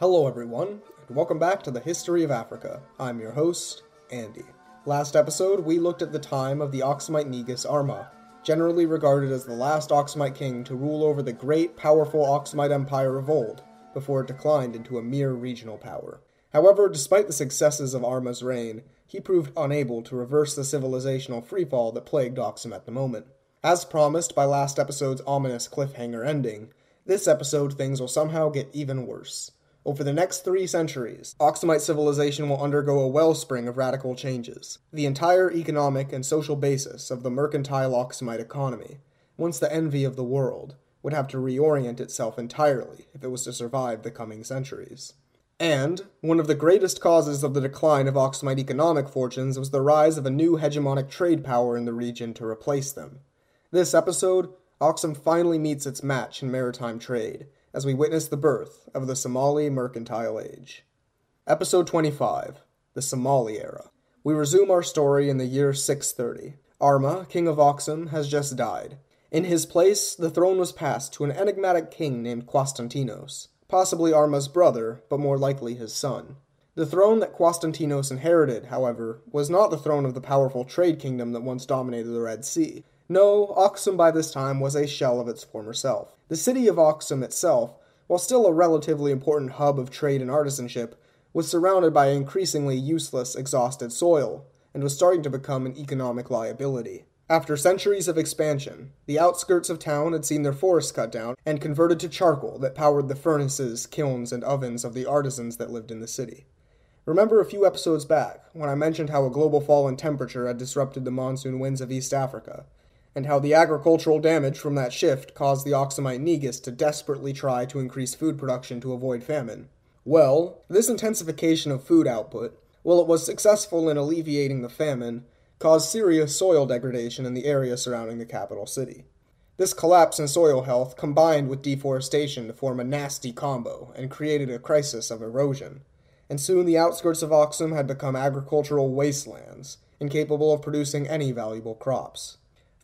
Hello, everyone, and welcome back to the History of Africa. I'm your host, Andy. Last episode, we looked at the time of the Aksumite Negus Arma, generally regarded as the last Aksumite king to rule over the great, powerful Aksumite Empire of old, before it declined into a mere regional power. However, despite the successes of Arma's reign, he proved unable to reverse the civilizational freefall that plagued Aksum at the moment. As promised by last episode's ominous cliffhanger ending, this episode things will somehow get even worse. Over the next three centuries, Aksumite civilization will undergo a wellspring of radical changes. The entire economic and social basis of the mercantile Aksumite economy, once the envy of the world, would have to reorient itself entirely if it was to survive the coming centuries. And one of the greatest causes of the decline of Aksumite economic fortunes was the rise of a new hegemonic trade power in the region to replace them. This episode, Aksum finally meets its match in maritime trade as we witness the birth of the Somali Mercantile Age. Episode 25 The Somali Era. We resume our story in the year 630. Arma, king of Aksum, has just died. In his place, the throne was passed to an enigmatic king named Quastantinos, possibly Arma's brother, but more likely his son. The throne that Quastantinos inherited, however, was not the throne of the powerful trade kingdom that once dominated the Red Sea. No, Aksum by this time was a shell of its former self. The city of Aksum itself, while still a relatively important hub of trade and artisanship, was surrounded by increasingly useless, exhausted soil, and was starting to become an economic liability. After centuries of expansion, the outskirts of town had seen their forests cut down and converted to charcoal that powered the furnaces, kilns, and ovens of the artisans that lived in the city. Remember a few episodes back when I mentioned how a global fall in temperature had disrupted the monsoon winds of East Africa and how the agricultural damage from that shift caused the Aksumite Negus to desperately try to increase food production to avoid famine. Well, this intensification of food output, while it was successful in alleviating the famine, caused serious soil degradation in the area surrounding the capital city. This collapse in soil health combined with deforestation to form a nasty combo and created a crisis of erosion. And soon the outskirts of Aksum had become agricultural wastelands, incapable of producing any valuable crops.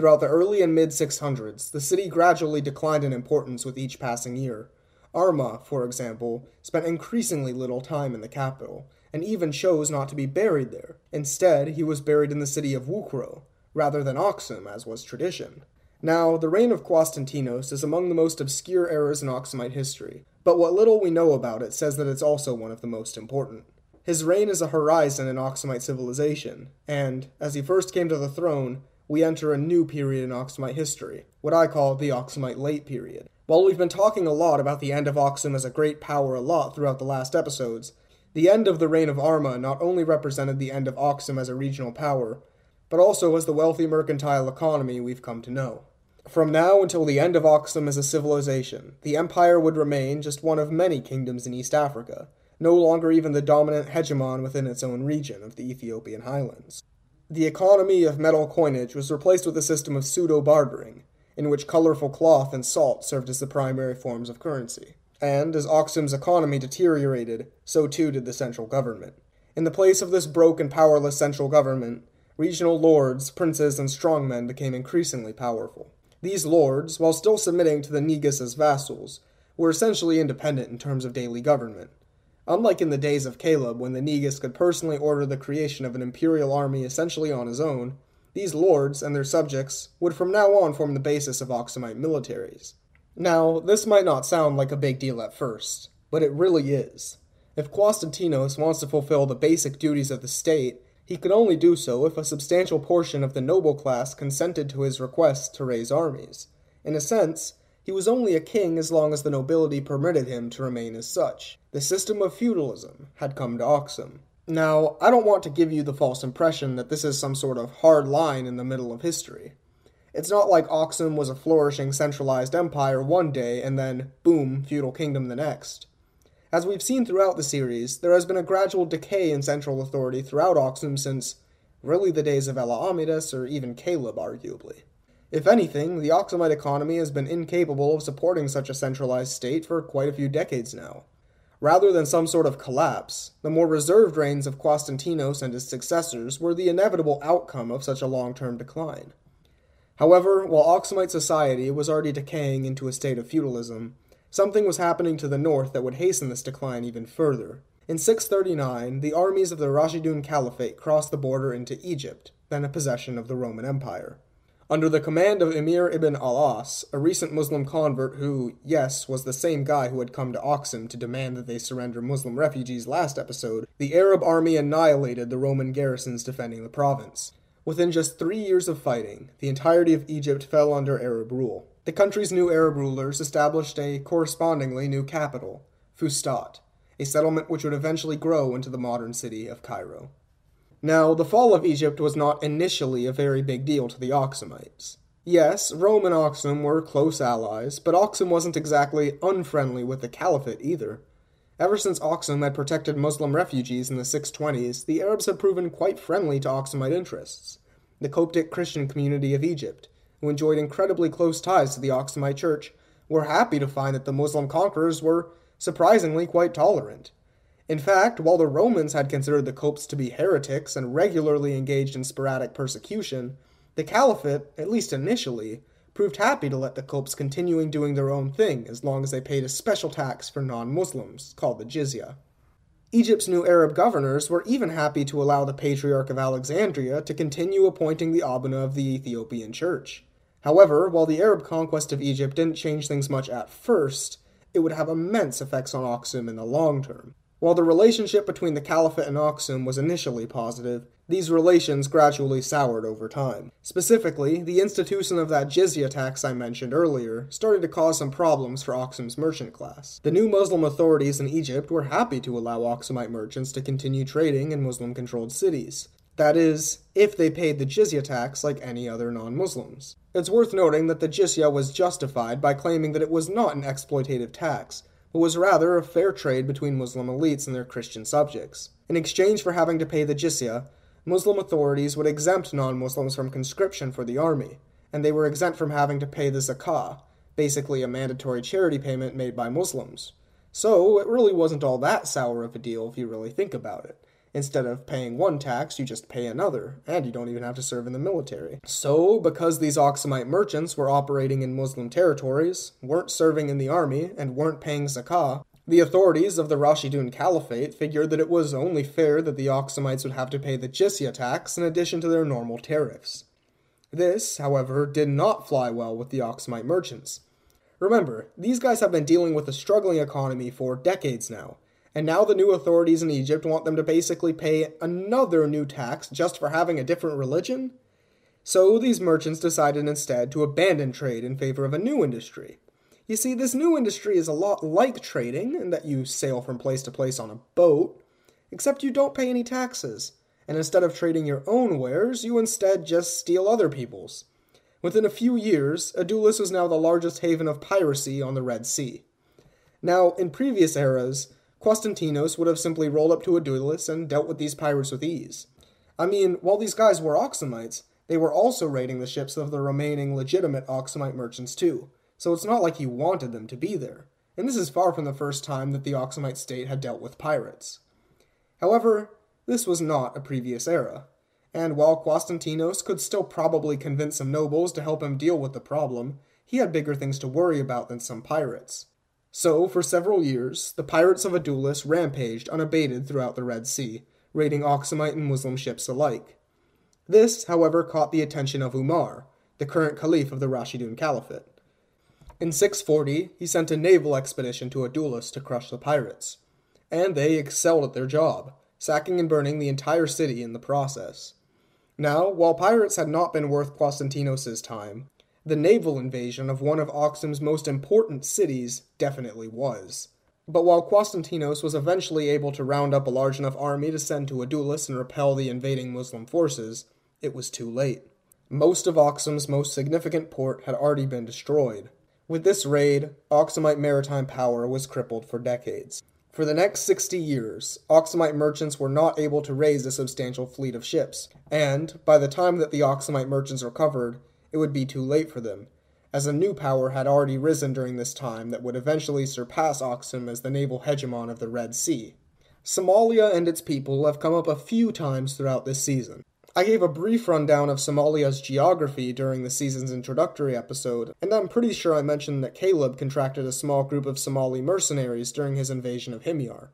Throughout the early and mid 600s, the city gradually declined in importance with each passing year. Arma, for example, spent increasingly little time in the capital, and even chose not to be buried there. Instead, he was buried in the city of Wukro, rather than Aksum, as was tradition. Now, the reign of Quastantinos is among the most obscure eras in Aksumite history, but what little we know about it says that it's also one of the most important. His reign is a horizon in Aksumite civilization, and, as he first came to the throne, we enter a new period in Aksumite history, what I call the Aksumite late period. While we've been talking a lot about the end of Aksum as a great power a lot throughout the last episodes, the end of the reign of Arma not only represented the end of Aksum as a regional power, but also as the wealthy mercantile economy we've come to know. From now until the end of Aksum as a civilization, the empire would remain just one of many kingdoms in East Africa, no longer even the dominant hegemon within its own region of the Ethiopian highlands. The economy of metal coinage was replaced with a system of pseudo bartering, in which colorful cloth and salt served as the primary forms of currency. And as Aksum's economy deteriorated, so too did the central government. In the place of this broke and powerless central government, regional lords, princes, and strongmen became increasingly powerful. These lords, while still submitting to the Negus as vassals, were essentially independent in terms of daily government. Unlike in the days of Caleb, when the Negus could personally order the creation of an imperial army essentially on his own, these lords and their subjects would from now on form the basis of Aksumite militaries. Now, this might not sound like a big deal at first, but it really is. If Quastantinos wants to fulfill the basic duties of the state, he could only do so if a substantial portion of the noble class consented to his request to raise armies. In a sense, he was only a king as long as the nobility permitted him to remain as such. The system of feudalism had come to Aksum. Now, I don't want to give you the false impression that this is some sort of hard line in the middle of history. It's not like Aksum was a flourishing centralized empire one day and then, boom, feudal kingdom the next. As we've seen throughout the series, there has been a gradual decay in central authority throughout Aksum since really the days of Ella or even Caleb, arguably. If anything, the Aksumite economy has been incapable of supporting such a centralized state for quite a few decades now. Rather than some sort of collapse, the more reserved reigns of Quastantinos and his successors were the inevitable outcome of such a long term decline. However, while Aksumite society was already decaying into a state of feudalism, something was happening to the north that would hasten this decline even further. In 639, the armies of the Rashidun Caliphate crossed the border into Egypt, then a possession of the Roman Empire. Under the command of Amr ibn al-As, a recent Muslim convert who, yes, was the same guy who had come to Aksum to demand that they surrender Muslim refugees last episode, the Arab army annihilated the Roman garrisons defending the province. Within just three years of fighting, the entirety of Egypt fell under Arab rule. The country's new Arab rulers established a correspondingly new capital, Fustat, a settlement which would eventually grow into the modern city of Cairo. Now, the fall of Egypt was not initially a very big deal to the Aksumites. Yes, Rome and Aksum were close allies, but Aksum wasn't exactly unfriendly with the Caliphate either. Ever since Aksum had protected Muslim refugees in the 620s, the Arabs had proven quite friendly to Aksumite interests. The Coptic Christian community of Egypt, who enjoyed incredibly close ties to the Aksumite Church, were happy to find that the Muslim conquerors were surprisingly quite tolerant. In fact, while the Romans had considered the Copts to be heretics and regularly engaged in sporadic persecution, the Caliphate, at least initially, proved happy to let the Copts continuing doing their own thing as long as they paid a special tax for non Muslims, called the jizya. Egypt's new Arab governors were even happy to allow the Patriarch of Alexandria to continue appointing the Abuna of the Ethiopian Church. However, while the Arab conquest of Egypt didn't change things much at first, it would have immense effects on Aksum in the long term. While the relationship between the Caliphate and Aksum was initially positive, these relations gradually soured over time. Specifically, the institution of that jizya tax I mentioned earlier started to cause some problems for Aksum's merchant class. The new Muslim authorities in Egypt were happy to allow Aksumite merchants to continue trading in Muslim controlled cities. That is, if they paid the jizya tax like any other non Muslims. It's worth noting that the jizya was justified by claiming that it was not an exploitative tax, but was rather a fair trade between Muslim elites and their Christian subjects. In exchange for having to pay the jizya, Muslim authorities would exempt non Muslims from conscription for the army, and they were exempt from having to pay the zakah, basically a mandatory charity payment made by Muslims. So it really wasn't all that sour of a deal if you really think about it. Instead of paying one tax, you just pay another, and you don't even have to serve in the military. So, because these Aksumite merchants were operating in Muslim territories, weren't serving in the army, and weren't paying zakah, the authorities of the Rashidun Caliphate figured that it was only fair that the Aksumites would have to pay the jizya tax in addition to their normal tariffs. This, however, did not fly well with the Aksumite merchants. Remember, these guys have been dealing with a struggling economy for decades now, and now the new authorities in Egypt want them to basically pay another new tax just for having a different religion? So these merchants decided instead to abandon trade in favor of a new industry. You see, this new industry is a lot like trading in that you sail from place to place on a boat, except you don't pay any taxes, and instead of trading your own wares, you instead just steal other people's. Within a few years, Adulis was now the largest haven of piracy on the Red Sea. Now, in previous eras, Constantinos would have simply rolled up to a Adulis and dealt with these pirates with ease. I mean, while these guys were Aksumites, they were also raiding the ships of the remaining legitimate Aksumite merchants too, so it's not like he wanted them to be there. And this is far from the first time that the Aksumite state had dealt with pirates. However, this was not a previous era, and while Constantinos could still probably convince some nobles to help him deal with the problem, he had bigger things to worry about than some pirates. So, for several years, the pirates of Adulis rampaged unabated throughout the Red Sea, raiding Aksumite and Muslim ships alike. This, however, caught the attention of Umar, the current caliph of the Rashidun Caliphate. In 640, he sent a naval expedition to Adulis to crush the pirates, and they excelled at their job, sacking and burning the entire city in the process. Now, while pirates had not been worth Constantinos's time, the naval invasion of one of Aksum's most important cities definitely was. But while Constantinos was eventually able to round up a large enough army to send to Adulis and repel the invading Muslim forces, it was too late. Most of Aksum's most significant port had already been destroyed. With this raid, Aksumite maritime power was crippled for decades. For the next 60 years, Aksumite merchants were not able to raise a substantial fleet of ships, and, by the time that the Aksumite merchants recovered, it would be too late for them, as a new power had already risen during this time that would eventually surpass Aksum as the naval hegemon of the Red Sea. Somalia and its people have come up a few times throughout this season. I gave a brief rundown of Somalia's geography during the season's introductory episode, and I'm pretty sure I mentioned that Caleb contracted a small group of Somali mercenaries during his invasion of Himyar.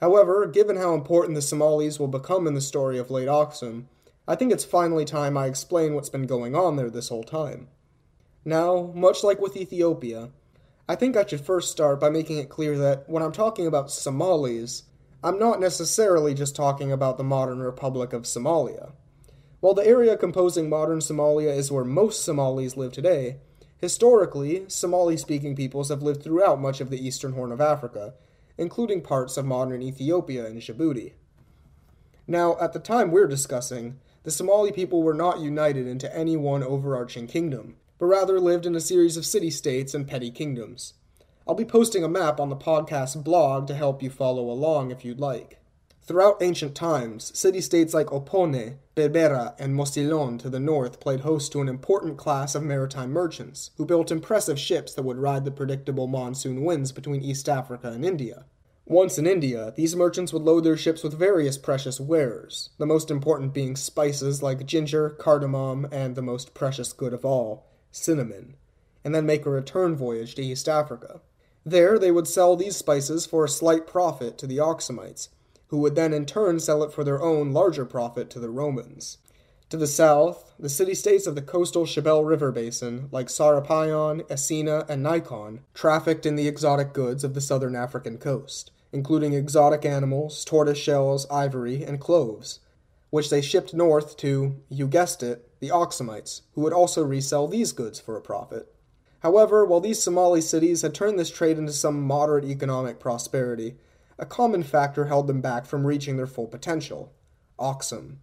However, given how important the Somalis will become in the story of Late Aksum, I think it's finally time I explain what's been going on there this whole time. Now, much like with Ethiopia, I think I should first start by making it clear that when I'm talking about Somalis, I'm not necessarily just talking about the modern Republic of Somalia. While the area composing modern Somalia is where most Somalis live today, historically, Somali speaking peoples have lived throughout much of the eastern Horn of Africa, including parts of modern Ethiopia and Djibouti. Now, at the time we're discussing, the Somali people were not united into any one overarching kingdom, but rather lived in a series of city states and petty kingdoms. I'll be posting a map on the podcast blog to help you follow along if you'd like. Throughout ancient times, city states like Opone, Berbera, and Mosylon to the north played host to an important class of maritime merchants who built impressive ships that would ride the predictable monsoon winds between East Africa and India. Once in India, these merchants would load their ships with various precious wares, the most important being spices like ginger, cardamom, and the most precious good of all, cinnamon, and then make a return voyage to East Africa. There, they would sell these spices for a slight profit to the Aksumites, who would then in turn sell it for their own larger profit to the Romans. To the south, the city states of the coastal Shabelle River basin, like Sarapion, Essina, and Nikon, trafficked in the exotic goods of the southern African coast, including exotic animals, tortoise shells, ivory, and cloves, which they shipped north to, you guessed it, the Aksumites, who would also resell these goods for a profit. However, while these Somali cities had turned this trade into some moderate economic prosperity, a common factor held them back from reaching their full potential Aksum.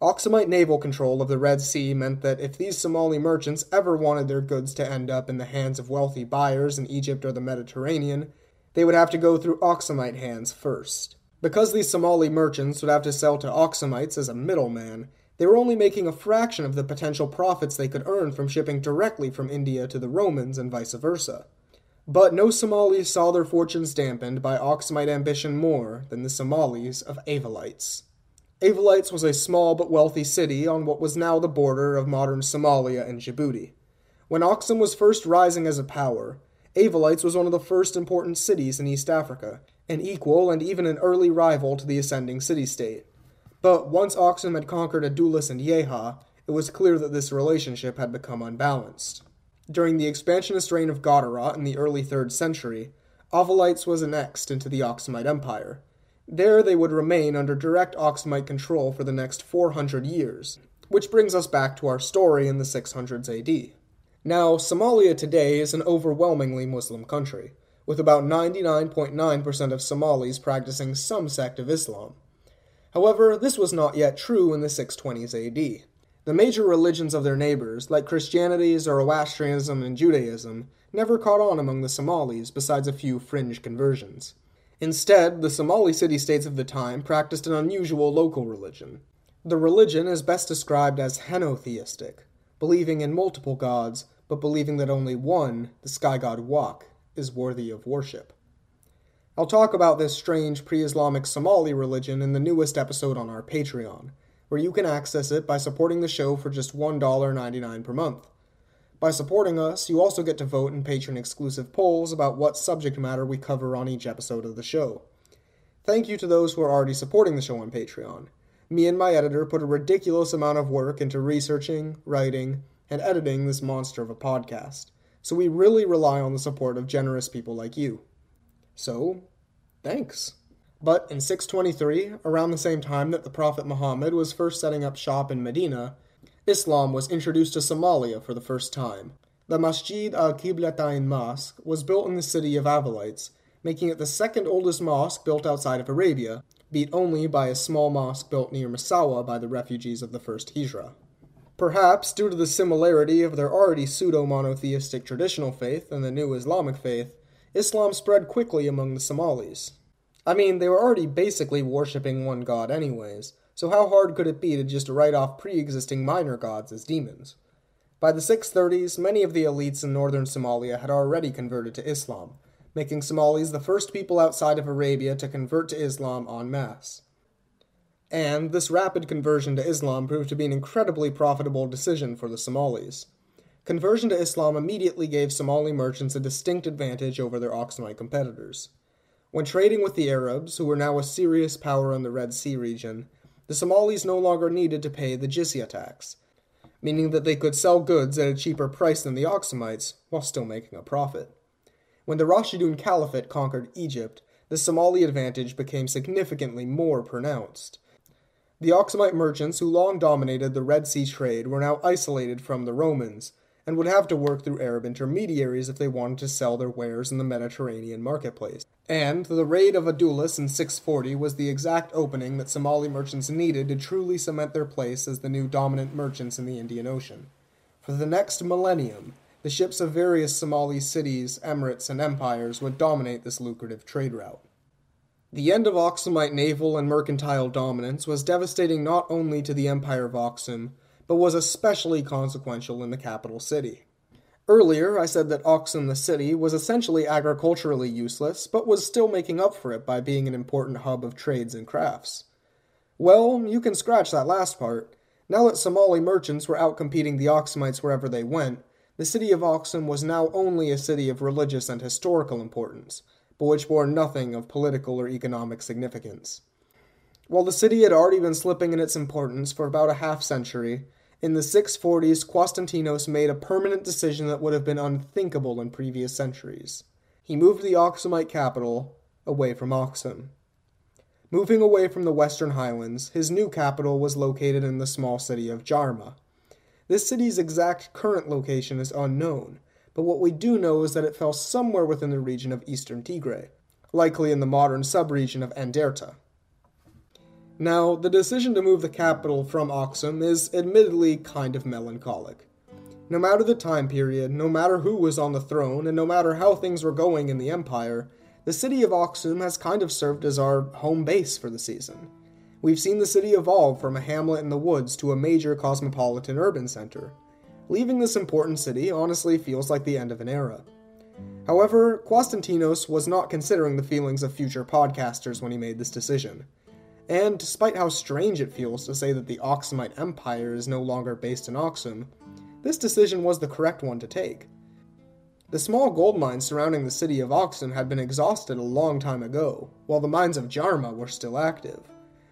Aksumite naval control of the Red Sea meant that if these Somali merchants ever wanted their goods to end up in the hands of wealthy buyers in Egypt or the Mediterranean, they would have to go through Aksumite hands first. Because these Somali merchants would have to sell to Aksumites as a middleman, they were only making a fraction of the potential profits they could earn from shipping directly from India to the Romans and vice versa. But no Somalis saw their fortunes dampened by Aksumite ambition more than the Somalis of Avalites. Avalites was a small but wealthy city on what was now the border of modern Somalia and Djibouti. When Aksum was first rising as a power, Avalites was one of the first important cities in East Africa, an equal and even an early rival to the ascending city state. But once Aksum had conquered Adulis and Yeha, it was clear that this relationship had become unbalanced. During the expansionist reign of Goderot in the early 3rd century, Avalites was annexed into the Aksumite Empire. There they would remain under direct Aksumite control for the next 400 years, which brings us back to our story in the 600s AD. Now, Somalia today is an overwhelmingly Muslim country, with about 99.9% of Somalis practicing some sect of Islam. However, this was not yet true in the 620s AD. The major religions of their neighbors, like Christianity, Zoroastrianism, and Judaism, never caught on among the Somalis besides a few fringe conversions. Instead, the Somali city states of the time practiced an unusual local religion. The religion is best described as henotheistic, believing in multiple gods, but believing that only one, the sky god Wak, is worthy of worship. I'll talk about this strange pre Islamic Somali religion in the newest episode on our Patreon, where you can access it by supporting the show for just $1.99 per month. By supporting us, you also get to vote in patron exclusive polls about what subject matter we cover on each episode of the show. Thank you to those who are already supporting the show on Patreon. Me and my editor put a ridiculous amount of work into researching, writing, and editing this monster of a podcast, so we really rely on the support of generous people like you. So, thanks. But in 623, around the same time that the Prophet Muhammad was first setting up shop in Medina, Islam was introduced to Somalia for the first time. The Masjid al Qiblatain Mosque was built in the city of Avalites, making it the second oldest mosque built outside of Arabia, beat only by a small mosque built near Massawa by the refugees of the first Hijra. Perhaps due to the similarity of their already pseudo monotheistic traditional faith and the new Islamic faith, Islam spread quickly among the Somalis. I mean, they were already basically worshipping one god, anyways, so how hard could it be to just write off pre existing minor gods as demons? By the 630s, many of the elites in northern Somalia had already converted to Islam, making Somalis the first people outside of Arabia to convert to Islam en masse. And this rapid conversion to Islam proved to be an incredibly profitable decision for the Somalis. Conversion to Islam immediately gave Somali merchants a distinct advantage over their Aksumite competitors. When trading with the Arabs, who were now a serious power in the Red Sea region, the Somalis no longer needed to pay the jizya tax, meaning that they could sell goods at a cheaper price than the Aksumites while still making a profit. When the Rashidun Caliphate conquered Egypt, the Somali advantage became significantly more pronounced. The Aksumite merchants who long dominated the Red Sea trade were now isolated from the Romans and would have to work through Arab intermediaries if they wanted to sell their wares in the Mediterranean marketplace. And the raid of Adulis in 640 was the exact opening that Somali merchants needed to truly cement their place as the new dominant merchants in the Indian Ocean. For the next millennium, the ships of various Somali cities, emirates, and empires would dominate this lucrative trade route. The end of Aksumite naval and mercantile dominance was devastating not only to the Empire of Aksum, but was especially consequential in the capital city. Earlier, I said that Aksum the city was essentially agriculturally useless, but was still making up for it by being an important hub of trades and crafts. Well, you can scratch that last part. Now that Somali merchants were outcompeting the Aksumites wherever they went, the city of Aksum was now only a city of religious and historical importance, but which bore nothing of political or economic significance. While the city had already been slipping in its importance for about a half century, in the 640s, Constantinos made a permanent decision that would have been unthinkable in previous centuries. He moved the Aksumite capital away from Aksum. Moving away from the western highlands, his new capital was located in the small city of Jarma. This city's exact current location is unknown, but what we do know is that it fell somewhere within the region of eastern Tigray, likely in the modern subregion of Anderta. Now, the decision to move the capital from Aksum is admittedly kind of melancholic. No matter the time period, no matter who was on the throne, and no matter how things were going in the empire, the city of Aksum has kind of served as our home base for the season. We've seen the city evolve from a hamlet in the woods to a major cosmopolitan urban center. Leaving this important city honestly feels like the end of an era. However, Constantinos was not considering the feelings of future podcasters when he made this decision. And despite how strange it feels to say that the Aksumite Empire is no longer based in Aksum, this decision was the correct one to take. The small gold mines surrounding the city of Aksum had been exhausted a long time ago, while the mines of Jarma were still active.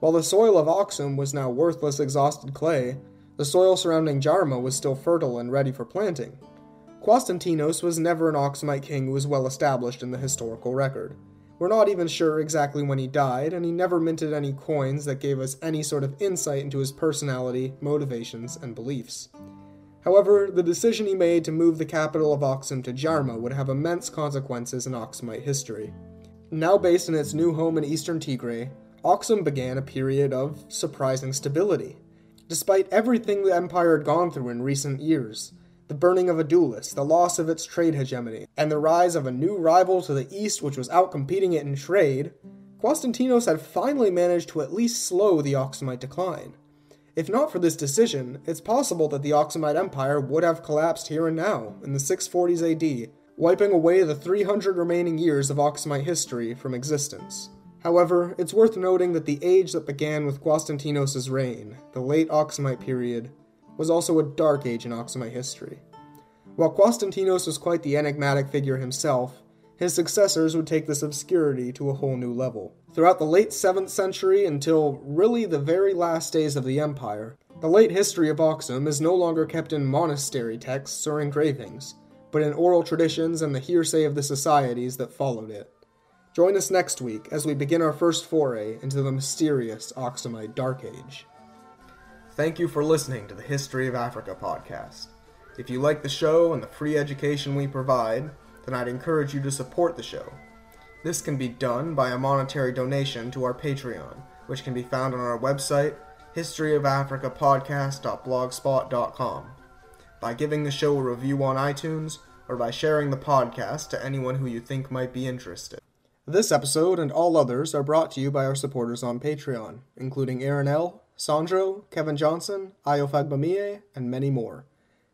While the soil of Aksum was now worthless exhausted clay, the soil surrounding Jarma was still fertile and ready for planting. Constantinos was never an Aksumite king who was well established in the historical record. We're not even sure exactly when he died, and he never minted any coins that gave us any sort of insight into his personality, motivations, and beliefs. However, the decision he made to move the capital of Aksum to Jarma would have immense consequences in Aksumite history. Now based in its new home in eastern Tigray, Aksum began a period of surprising stability. Despite everything the empire had gone through in recent years, the burning of Adulis, the loss of its trade hegemony, and the rise of a new rival to the east which was outcompeting it in trade, Constantinos had finally managed to at least slow the Aksumite decline. If not for this decision, it's possible that the Aksumite Empire would have collapsed here and now, in the 640s AD, wiping away the 300 remaining years of Aksumite history from existence. However, it's worth noting that the age that began with Constantinos' reign, the late Aksumite period, was also a dark age in Aksumite history. While Constantinos was quite the enigmatic figure himself, his successors would take this obscurity to a whole new level. Throughout the late 7th century until really the very last days of the empire, the late history of Aksum is no longer kept in monastery texts or engravings, but in oral traditions and the hearsay of the societies that followed it. Join us next week as we begin our first foray into the mysterious Aksumite Dark Age. Thank you for listening to the History of Africa podcast. If you like the show and the free education we provide, then I'd encourage you to support the show. This can be done by a monetary donation to our Patreon, which can be found on our website, historyofafricapodcast.blogspot.com, by giving the show a review on iTunes, or by sharing the podcast to anyone who you think might be interested. This episode and all others are brought to you by our supporters on Patreon, including Aaron L., Sandro, Kevin Johnson, Ayo Fagbamie, and many more.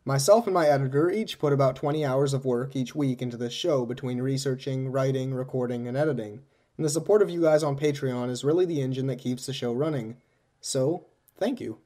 Myself and my editor each put about 20 hours of work each week into this show between researching, writing, recording, and editing. And the support of you guys on Patreon is really the engine that keeps the show running. So, thank you.